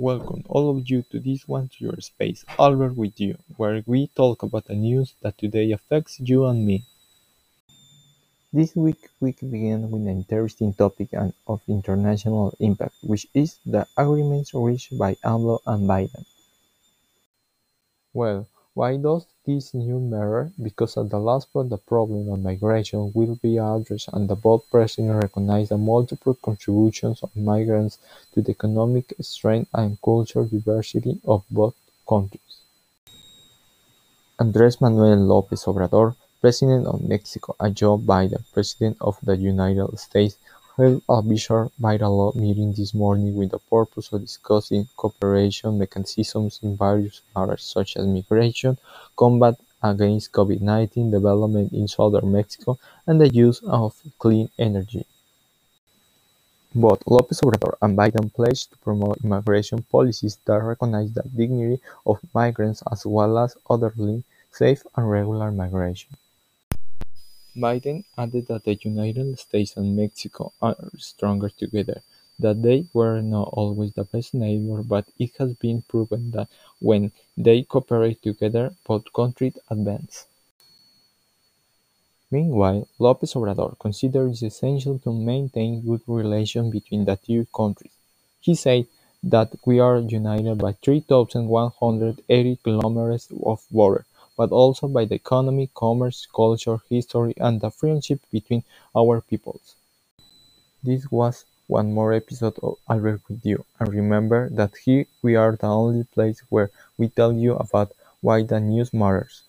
Welcome all of you to this one to your space, Albert with you, where we talk about the news that today affects you and me. This week we begin with an interesting topic of international impact, which is the agreements reached by AMLO and Biden. Well, why does this news matter? Because at the last point the problem of migration will be addressed and the both presidents recognize the multiple contributions of migrants to the economic strength and cultural diversity of both countries. Andrés Manuel López Obrador, President of Mexico, and Joe Biden, President of the United States, held a bilateral meeting this morning with the purpose of discussing cooperation mechanisms in various matters such as migration, combat against COVID-19, development in southern Mexico, and the use of clean energy. Both López Obrador and Biden pledged to promote immigration policies that recognize the dignity of migrants as well as orderly, safe, and regular migration. Biden added that the United States and Mexico are stronger together, that they were not always the best neighbors, but it has been proven that when they cooperate together, both countries advance. Meanwhile, López Obrador considers it essential to maintain good relations between the two countries. He said that we are united by 3,180 kilometers of border, but also by the economy, commerce, culture, history, and the friendship between our peoples. This was one more episode of Albert with you, and remember that here we are the only place where we tell you about why the news matters.